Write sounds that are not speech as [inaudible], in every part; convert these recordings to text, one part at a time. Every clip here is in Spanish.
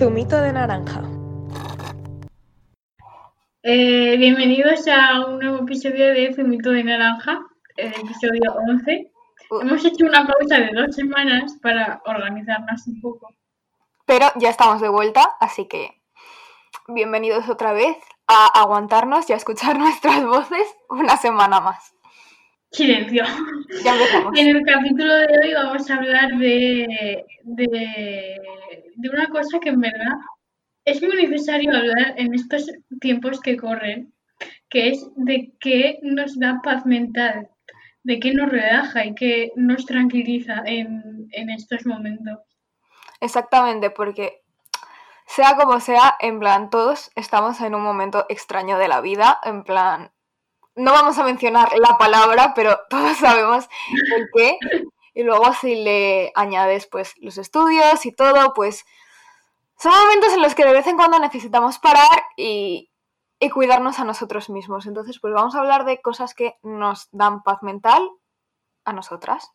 Zumito de naranja. Eh, bienvenidos a un nuevo episodio de Zumito de Naranja, el episodio 11. Uh. Hemos hecho una pausa de dos semanas para organizarnos un poco. Pero ya estamos de vuelta, así que bienvenidos otra vez a aguantarnos y a escuchar [laughs] nuestras voces una semana más. Silencio. Ya empezamos. En el capítulo de hoy vamos a hablar de, de, de una cosa que en verdad es muy necesario hablar en estos tiempos que corren, que es de qué nos da paz mental, de qué nos relaja y qué nos tranquiliza en, en estos momentos. Exactamente, porque sea como sea, en plan, todos estamos en un momento extraño de la vida, en plan, no vamos a mencionar la palabra, pero [laughs] todos sabemos el qué. Y luego si le añades pues los estudios y todo, pues son momentos en los que de vez en cuando necesitamos parar y, y cuidarnos a nosotros mismos. Entonces, pues vamos a hablar de cosas que nos dan paz mental a nosotras.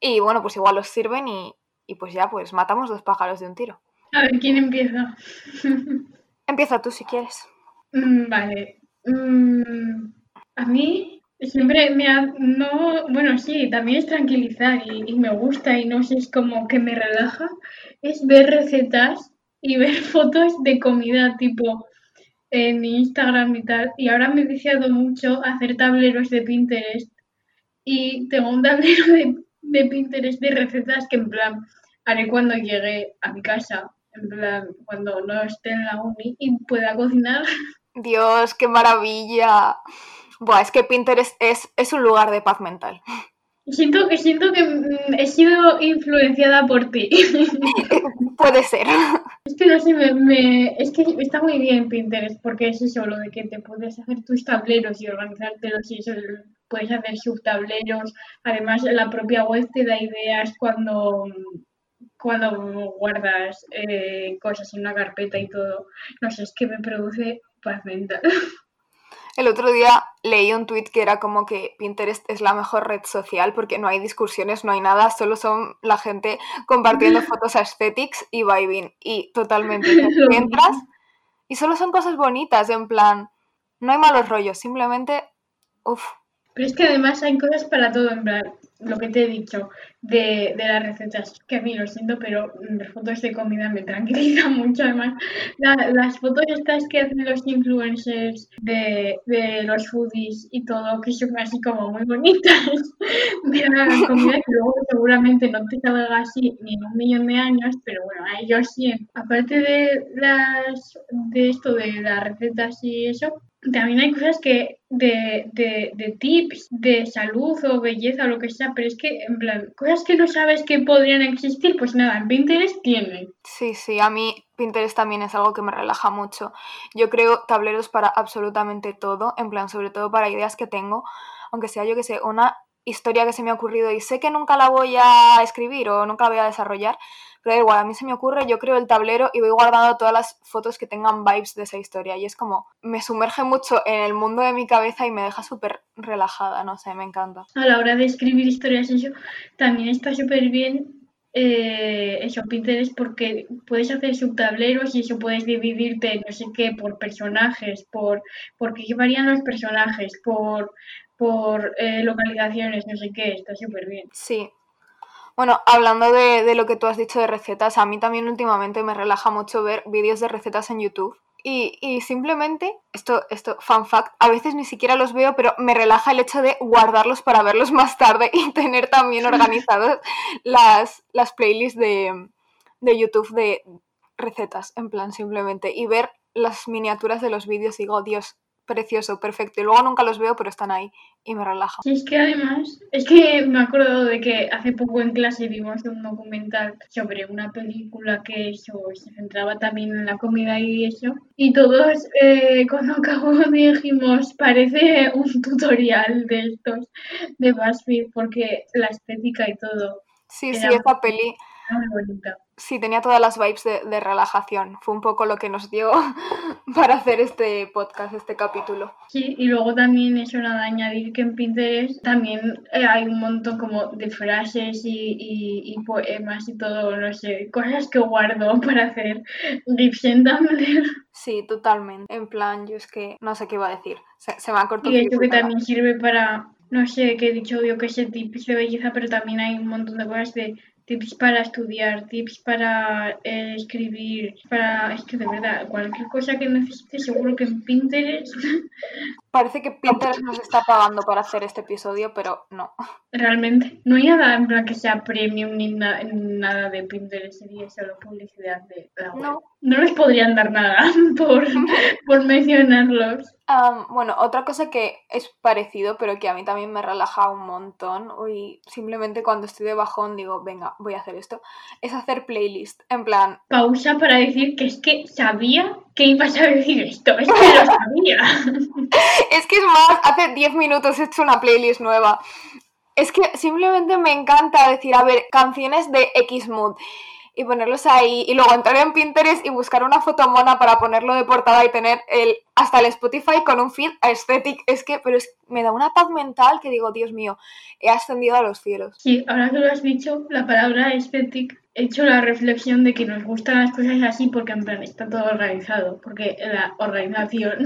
Y bueno, pues igual os sirven y, y pues ya, pues matamos dos pájaros de un tiro. A ver, ¿quién empieza? Empieza tú si quieres. Mm, Vale. Mm, a mí siempre me ha, no, bueno, sí, también es tranquilizar y, me gusta y no sé, es como que me relaja, es ver recetas y ver [laughs] fotos de comida tipo en Instagram y tal. Y ahora me he viciado mucho hacer tableros de Pinterest y tengo un tablero de, de Pinterest de recetas que en plan haré cuando llegue a mi casa, en plan cuando no esté en la uni y pueda cocinar. [laughs] Dios, qué maravilla. Buah, es que Pinterest es, es un lugar de paz mental. Siento que siento que mm, he sido influenciada por ti. [laughs] Puede ser. Es que no sé, me, me- es que está muy bien Pinterest porque es eso, lo de que te puedes hacer tus tableros y organizártelos y eso, puedes hacer subtableros. Además, la propia web te da ideas cuando, cuando guardas eh, cosas en una carpeta y todo. No sé, es que me produce paz mental. [laughs] El otro día leí un tweet que era como que Pinterest es la mejor red social porque no hay discusiones, no hay nada, solo son la gente compartiendo [laughs] fotos aesthetics y vibing. Y totalmente, [laughs] entras y solo son cosas bonitas, en plan, no hay malos rollos, simplemente, uff, Pero es que además hay cosas para todo, en plan, lo que te he dicho de, de las recetas, que a mí lo siento, pero las fotos de comida me tranquilizan [laughs] mucho. Además, la- las fotos estas que hacen los influencers de, de los foodies y todo, que son así como muy bonitas, [laughs] de la comida que luego seguramente no te salga así ni en un millón de años, pero bueno, a ellos sí. Aparte de las de esto de las recetas y eso, también hay cosas que de, de, de tips de salud o belleza o lo que sea, pero es que, en plan, cosas que no sabes que podrían existir, pues nada, Pinterest tienen. Sí, sí, a mí Pinterest también es algo que me relaja mucho. Yo creo tableros para absolutamente todo, en plan, sobre todo para ideas que tengo, aunque sea yo que sé, una historia que se me ha ocurrido y sé que nunca la voy a escribir o nunca la voy a desarrollar, pero da igual, a mí se me ocurre, yo creo el tablero y voy guardando todas las fotos que tengan vibes de esa historia y es como, me sumerge mucho en el mundo de mi cabeza y me deja súper relajada, no sé, me encanta. A la hora de escribir historias, eso también está súper bien. eh, eso, Pinterest, porque puedes hacer subtableros y eso puedes dividirte, no sé qué, por personajes, por, por qué varían los personajes, por, por eh, localizaciones, no sé qué, está súper bien. Sí. Bueno, hablando de, de lo que tú has dicho de recetas, a mí también últimamente me relaja mucho ver vídeos de recetas en YouTube. Y, y simplemente, esto, esto, fun fact, a veces ni siquiera los veo, pero me relaja el hecho de guardarlos para verlos más tarde y tener también organizados las, las playlists de, de YouTube de recetas, en plan simplemente, y ver las miniaturas de los vídeos y digo, Dios, precioso, perfecto. Y luego nunca los veo, pero están ahí y me relaja. Y es que además, es que me acuerdo de que hace poco en clase vimos un documental sobre una película que eso se centraba también en la comida y eso. Y todos eh, cuando acabó [laughs] dijimos, parece un tutorial de estos de BuzzFeed porque la estética y todo Sí, sí, esa peli muy bonita. Sí, tenía todas las vibes de, de relajación. Fue un poco lo que nos dio [laughs] para hacer este podcast, este capítulo. Sí, y luego también eso nada, añadir que en Pinterest también eh, hay un montón como de frases y, y- y poemas y todo, no sé, cosas que guardo [laughs] para hacer GIFs en Tumblr. Sí, totalmente. En plan, yo es que no sé qué iba a decir. Se, se me ha cortado. Y eso que también sirve para, no sé, que he dicho yo que sé, tips de belleza, pero también hay un montón de cosas de tips para estudiar, tips para eh, escribir, para, es que de verdad, cualquier cosa que necesites, seguro que en Pinterest [laughs] Parece que Pinterest nos está pagando para hacer este episodio, pero no. Realmente, no hay nada en plan que sea premium ni na- nada de Pinterest, sería solo publicidad de la web. No. No les podrían dar nada [laughs] por, [laughs] por mencionarlos. Am, bueno, otra cosa que es parecido, pero que a mí también me relaja un montón, y simplemente cuando estoy de bajón digo, venga, voy a hacer esto, es hacer playlist. En plan, Pausa para decir que es que sabía que ibas a decir esto, es que lo sabía. [laughs] es que es más, hace 10 minutos he hecho una playlist nueva. Es que simplemente me encanta decir, a ver, canciones de X Mood y ponerlos ahí y luego entrar en Pinterest y buscar una foto mona para ponerlo de portada y tener el hasta el Spotify con un feed aesthetic. Es que, pero es, me da una paz mental que digo, Dios mío, he ascendido a los cielos. Sí, ahora que lo has dicho, la palabra aesthetic, he hecho la reflexión de que nos gustan las cosas así porque en plan está todo organizado, porque la organización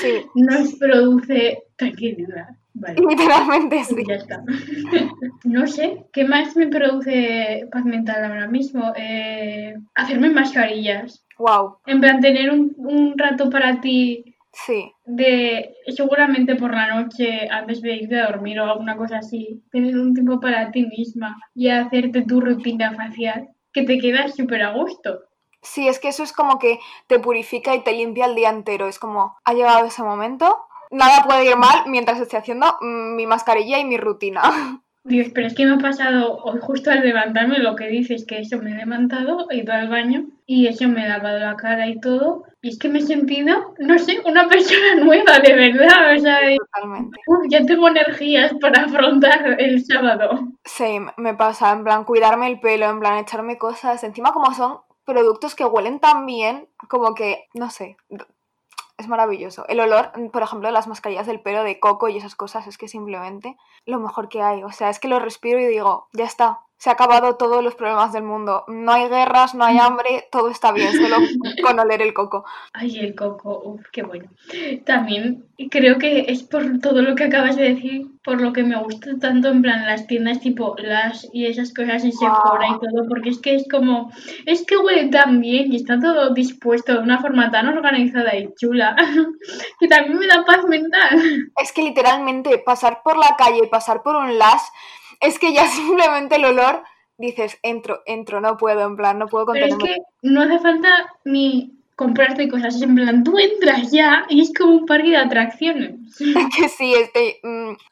Sí, [laughs] nos produce tranquilidad. Vale. literalmente sí. Ya está. [laughs] No sé, ¿qué más me produce paz mental ahora mismo? Eh, hacerme mascarillas. Wow, En plan, tener un, un rato para ti sí. de, seguramente por la noche, antes de irte a dormir o alguna cosa así, tener un tiempo para ti misma y hacerte tu rutina facial, que te quedas súper a gusto. Sí, es que eso es como que te purifica y te limpia el día entero. Es como, ha llegado ese momento, nada puede ir mal mientras esté haciendo mm, mi mascarilla y mi rutina. [laughs] Dios, pero es que me ha pasado hoy justo al levantarme lo que dices, que eso me he levantado, he ido al baño y eso me he lavado la cara y todo. Y es que me he sentido, no sé, una [laughs] persona nueva, de verdad. O sea, Totalmente. uf, ya tengo energías para afrontar el sábado. Same, me pasa, en plan, cuidarme el pelo, en plan, echarme cosas. Encima, como son productos que huelen tan bien, como que, no sé, es maravilloso. El olor, por ejemplo, de las mascarillas del pelo de coco y esas cosas, es que simplemente lo mejor que hay. O sea, es que lo respiro y digo, ya está, se ha acabado todos los problemas del mundo. No hay guerras, no hay hambre, todo está bien, solo [laughs] con oler el coco. Ay, el coco, uf, qué bueno. También creo que es por todo lo que acabas de decir, por lo que me gusta tanto en plan las tiendas tipo Lash y esas cosas en Sephora y todo, porque es que es como, es que huele tan bien y está todo dispuesto de una forma tan organizada y chula, [laughs] que también me da paz mental. Es que literalmente pasar por la calle y pasar por un lash, es que ya [laughs] simplemente el olor, dices, entro, entro, no puedo, en plan, no puedo Pero es contenerme. que no hace falta ni comprarte cosas, es en plan, tú entras ya y es como un parque de atracciones. [laughs] que sí, este,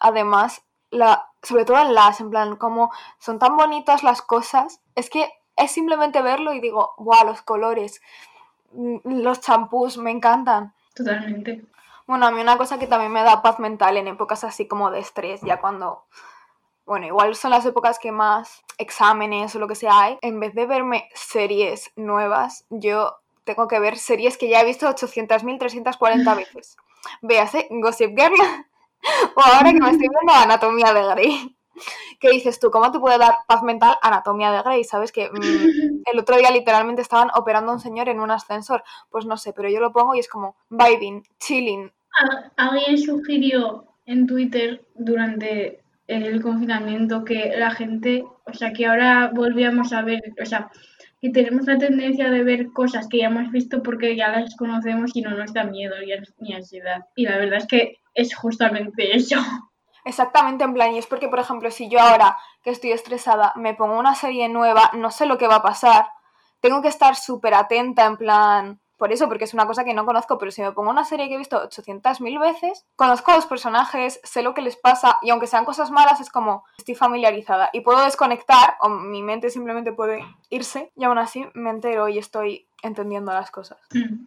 además, la, sobre todo en las, en plan, como son tan bonitas las cosas, es que es simplemente verlo y digo, wow, los colores, mm, los champús, me encantan. Totalmente. Bueno, a mí una cosa que también me da paz mental en épocas así como de estrés, ya cuando, bueno, igual son las épocas que más exámenes o lo que sea hay, en vez de verme series nuevas, yo tengo que ver series que ya he visto 800.340 [laughs] veces. Véase Gossip Girl [laughs] o ahora que me estoy viendo Anatomía de Grey. [laughs] ¿Qué dices tú? ¿Cómo te puede dar paz mental Anatomía de Grey? ¿Sabes que mm, el otro día literalmente estaban operando a un señor en un ascensor? Pues no sé, pero yo lo pongo y es como vibing, chilling. A- Alguien sugirió en Twitter durante el confinamiento que la gente, o sea, que ahora volvíamos a ver, o sea, que tenemos la tendencia de ver cosas que ya hemos visto porque ya las conocemos y no nos da miedo ni ansiedad. Y la verdad es que es justamente eso. Exactamente, en plan, y es porque, por ejemplo, si yo ahora que estoy estresada me pongo una serie nueva, no sé lo que va a pasar, tengo que estar súper atenta, en plan, por eso, porque es una cosa que no conozco, pero si me pongo una serie que he visto 800.000 veces, conozco a los personajes, sé lo que les pasa, y aunque sean cosas malas, es como, estoy familiarizada, y puedo desconectar, o mi mente simplemente puede irse, y aún así me entero y estoy entendiendo las cosas.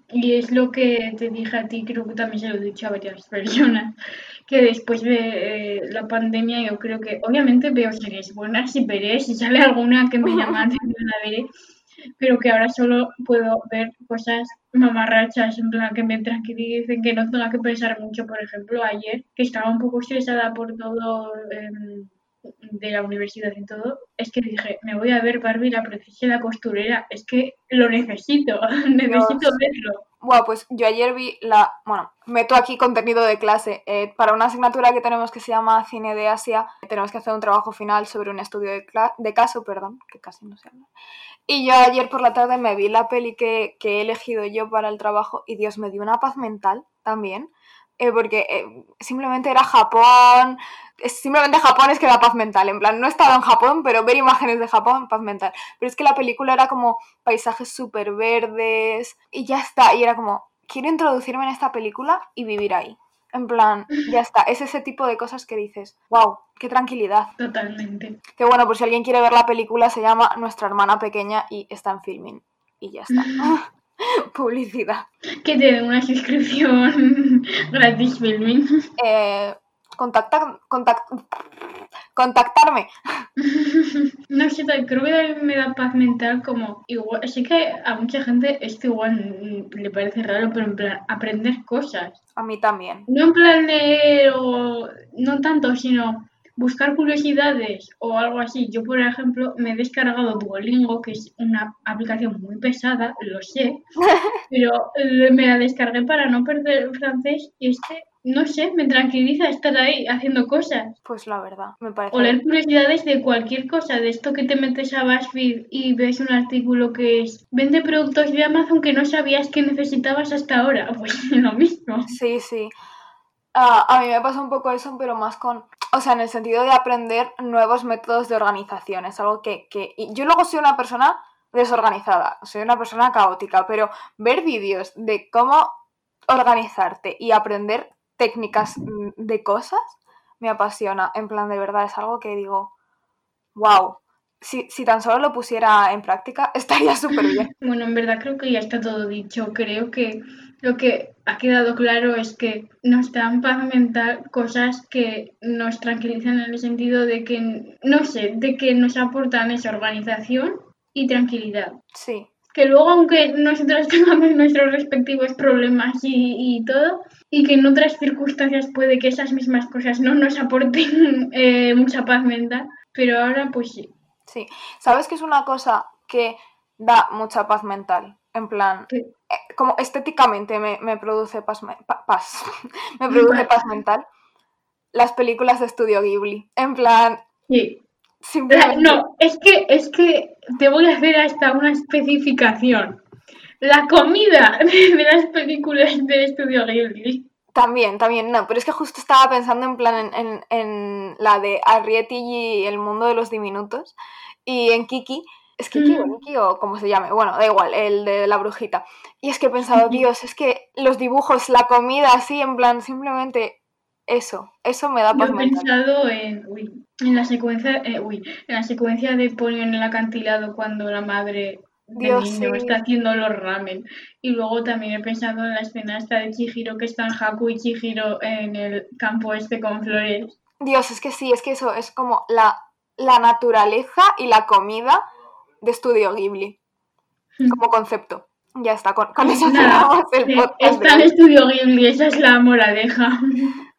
Y es lo que te dije a ti, creo que también se lo he dicho a varias [laughs] personas, que después de eh, la pandemia yo creo que obviamente veo series buenas y veré, si sale alguna que me [laughs] llama la veré, pero que ahora solo puedo ver cosas mamarrachas, en plan que me tranquilicen, que no tenga que pensar mucho. Por ejemplo, ayer, que estaba un poco estresada por todo em, de la universidad y todo, es que dije, me voy a ver Barbie la princesa la costurera, es que lo necesito, [laughs] necesito verlo. Bueno, pues yo ayer vi la. Bueno, meto aquí contenido de clase. Eh, para una asignatura que tenemos que se llama Cine de Asia, tenemos que hacer un trabajo final sobre un estudio de, caso, perdón, que casi no se habla. Y yo ayer por la tarde me vi la peli que he elegido yo para el trabajo y Dios me dio una paz mental también. Eh, porque eh, simplemente era Japón, simplemente Japón es que da paz mental, en plan, no he estado en Japón, pero ver imágenes de Japón, paz mental. Pero es que la película era como paisajes súper verdes y ya está, y era como, quiero introducirme en esta película y vivir ahí. En plan, ya está, es ese tipo de cosas que dices, wow, qué tranquilidad. Totalmente. Que bueno, por si alguien quiere ver la película, se llama Nuestra hermana pequeña y está en filming. Y ya está. [laughs] Publicidad. Que te den una suscripción [laughs] gratis filming. Eh, contactar, contactarme. [laughs] No sé, creo que me da paz mental como igual, sé que a mucha gente esto igual le parece raro, pero en plan aprender cosas. A mí también. No en plan leer o no tanto, sino buscar curiosidades o algo así. Yo, por ejemplo, me he descargado Duolingo, que es una aplicación muy pesada, lo sé, [laughs] pero eh, me la descargué para no perder el francés y este, no sé, me tranquiliza estar ahí haciendo cosas. Pues la verdad, me parece. O leer curiosidades de cualquier cosa, de esto que te metes a BuzzFeed y ves un artículo que es vende productos de Amazon que no sabías que necesitabas hasta ahora. [laughs] Pues lo mismo. Sí, sí. Ah, a mí me pasa un poco eso, pero más con, o sea, en el sentido de aprender nuevos métodos de organización. Es algo que, que... yo luego soy una persona desorganizada, soy una persona caótica, pero ver vídeos de cómo organizarte y aprender técnicas mm, de cosas me apasiona. En plan, de verdad, es algo que digo, wow, si, si tan solo lo pusiera en práctica, [laughs] estaría súper bien. Bueno, en verdad creo que ya está todo dicho. Creo que lo que ha quedado claro es que nos dan paz mental cosas que nos tranquilizan en el sentido de que, no sé, de que nos aportan esa organización y tranquilidad. Sí. Que luego, aunque nosotros [laughs] tengamos nuestros respectivos problemas y, todo, y que en otras circunstancias puede que esas mismas cosas no nos aporten [laughs] eh, mucha paz mental, pero ahora pues sí. Sí. ¿Sabes que es una cosa que da mucha paz mental? En plan, eh, como estéticamente me, produce paz, paz. me produce paz [laughs] mental. Las películas de estudio Ghibli. En plan. Sí. No, es que, es que te voy a hacer hasta una especificación. La comida [laughs] de las películas de estudio Ghibli. También, también, no, pero es que justo estaba pensando en plan en, en la de Arrietty y el mundo de los diminutos y en Kiki, es o Niki o como se llame, bueno, da igual, el de la brujita. Y es que he pensado, Dios, es que los dibujos, la comida, así, en plan, simplemente eso, eso me da paz Yo he pensado en, uy, en la secuencia, eh, uy, en la secuencia de Ponyo en el acantilado cuando la madre del niño está haciendo los ramen. Y luego también he pensado en la escena esta de Chihiro que están Haku y Chihiro en el campo este con flores. Dios, es que sí, es que eso es como la, la naturaleza y la comida de Estudio Ghibli como concepto. Ya está, con, eso cerramos el podcast. Está en Estudio Ghibli, esa es la moraleja.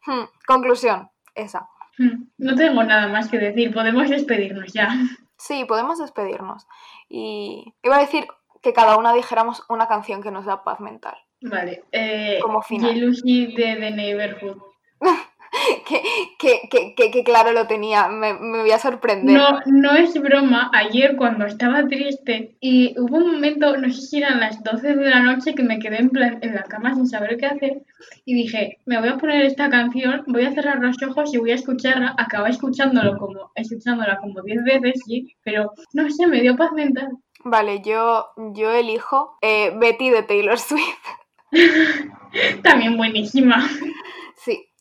Hmm, conclusión, esa. Hmm, no tengo nada más que decir, podemos despedirnos ya. Sí, podemos despedirnos. Y iba a decir que cada una dijéramos una canción que nos da paz mental. Vale. Eh, como final. de The Neighborhood. [laughs] [laughs] que, claro lo tenía, me, voy a sorprender. No, no es broma, ayer cuando estaba triste y hubo un momento, no sé si eran las 12 de la noche, que me quedé en, plan, en la cama sin saber qué hacer y dije, me voy a poner esta canción, voy a cerrar los ojos y voy a escucharla, acabé escuchándolo como, escuchándola como 10 veces, sí, pero no sé, me dio paz mental. Vale, yo, yo elijo eh, Betty de Taylor Swift. [laughs] También buenísima.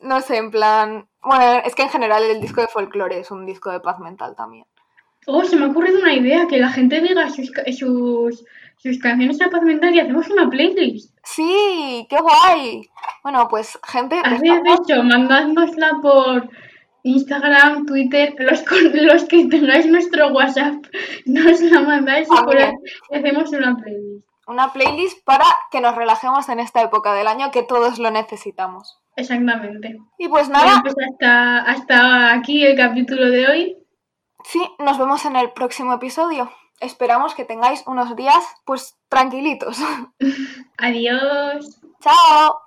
No sé, en plan. Bueno, es que en general el disco de folclore es un disco de paz mental también. Oh, se me ha ocurrido una idea, que la gente diga sus, sus, sus canciones de paz mental y hacemos una playlist. Sí, qué guay. Bueno, pues gente... Has dicho, mandádnosla por, Instagram, Twitter, los, los que tengáis nuestro WhatsApp, [laughs] nos la mandáis y por ahí También. hacemos una playlist. Una playlist para que nos relajemos en esta época del año que todos lo necesitamos. Exactamente. Y pues Bueno, nada, pues hasta, hasta aquí el capítulo de hoy. sí, nos vemos en el próximo episodio. Esperamos que tengáis unos días pues tranquilitos. [laughs] [laughs] Adiós. Chao.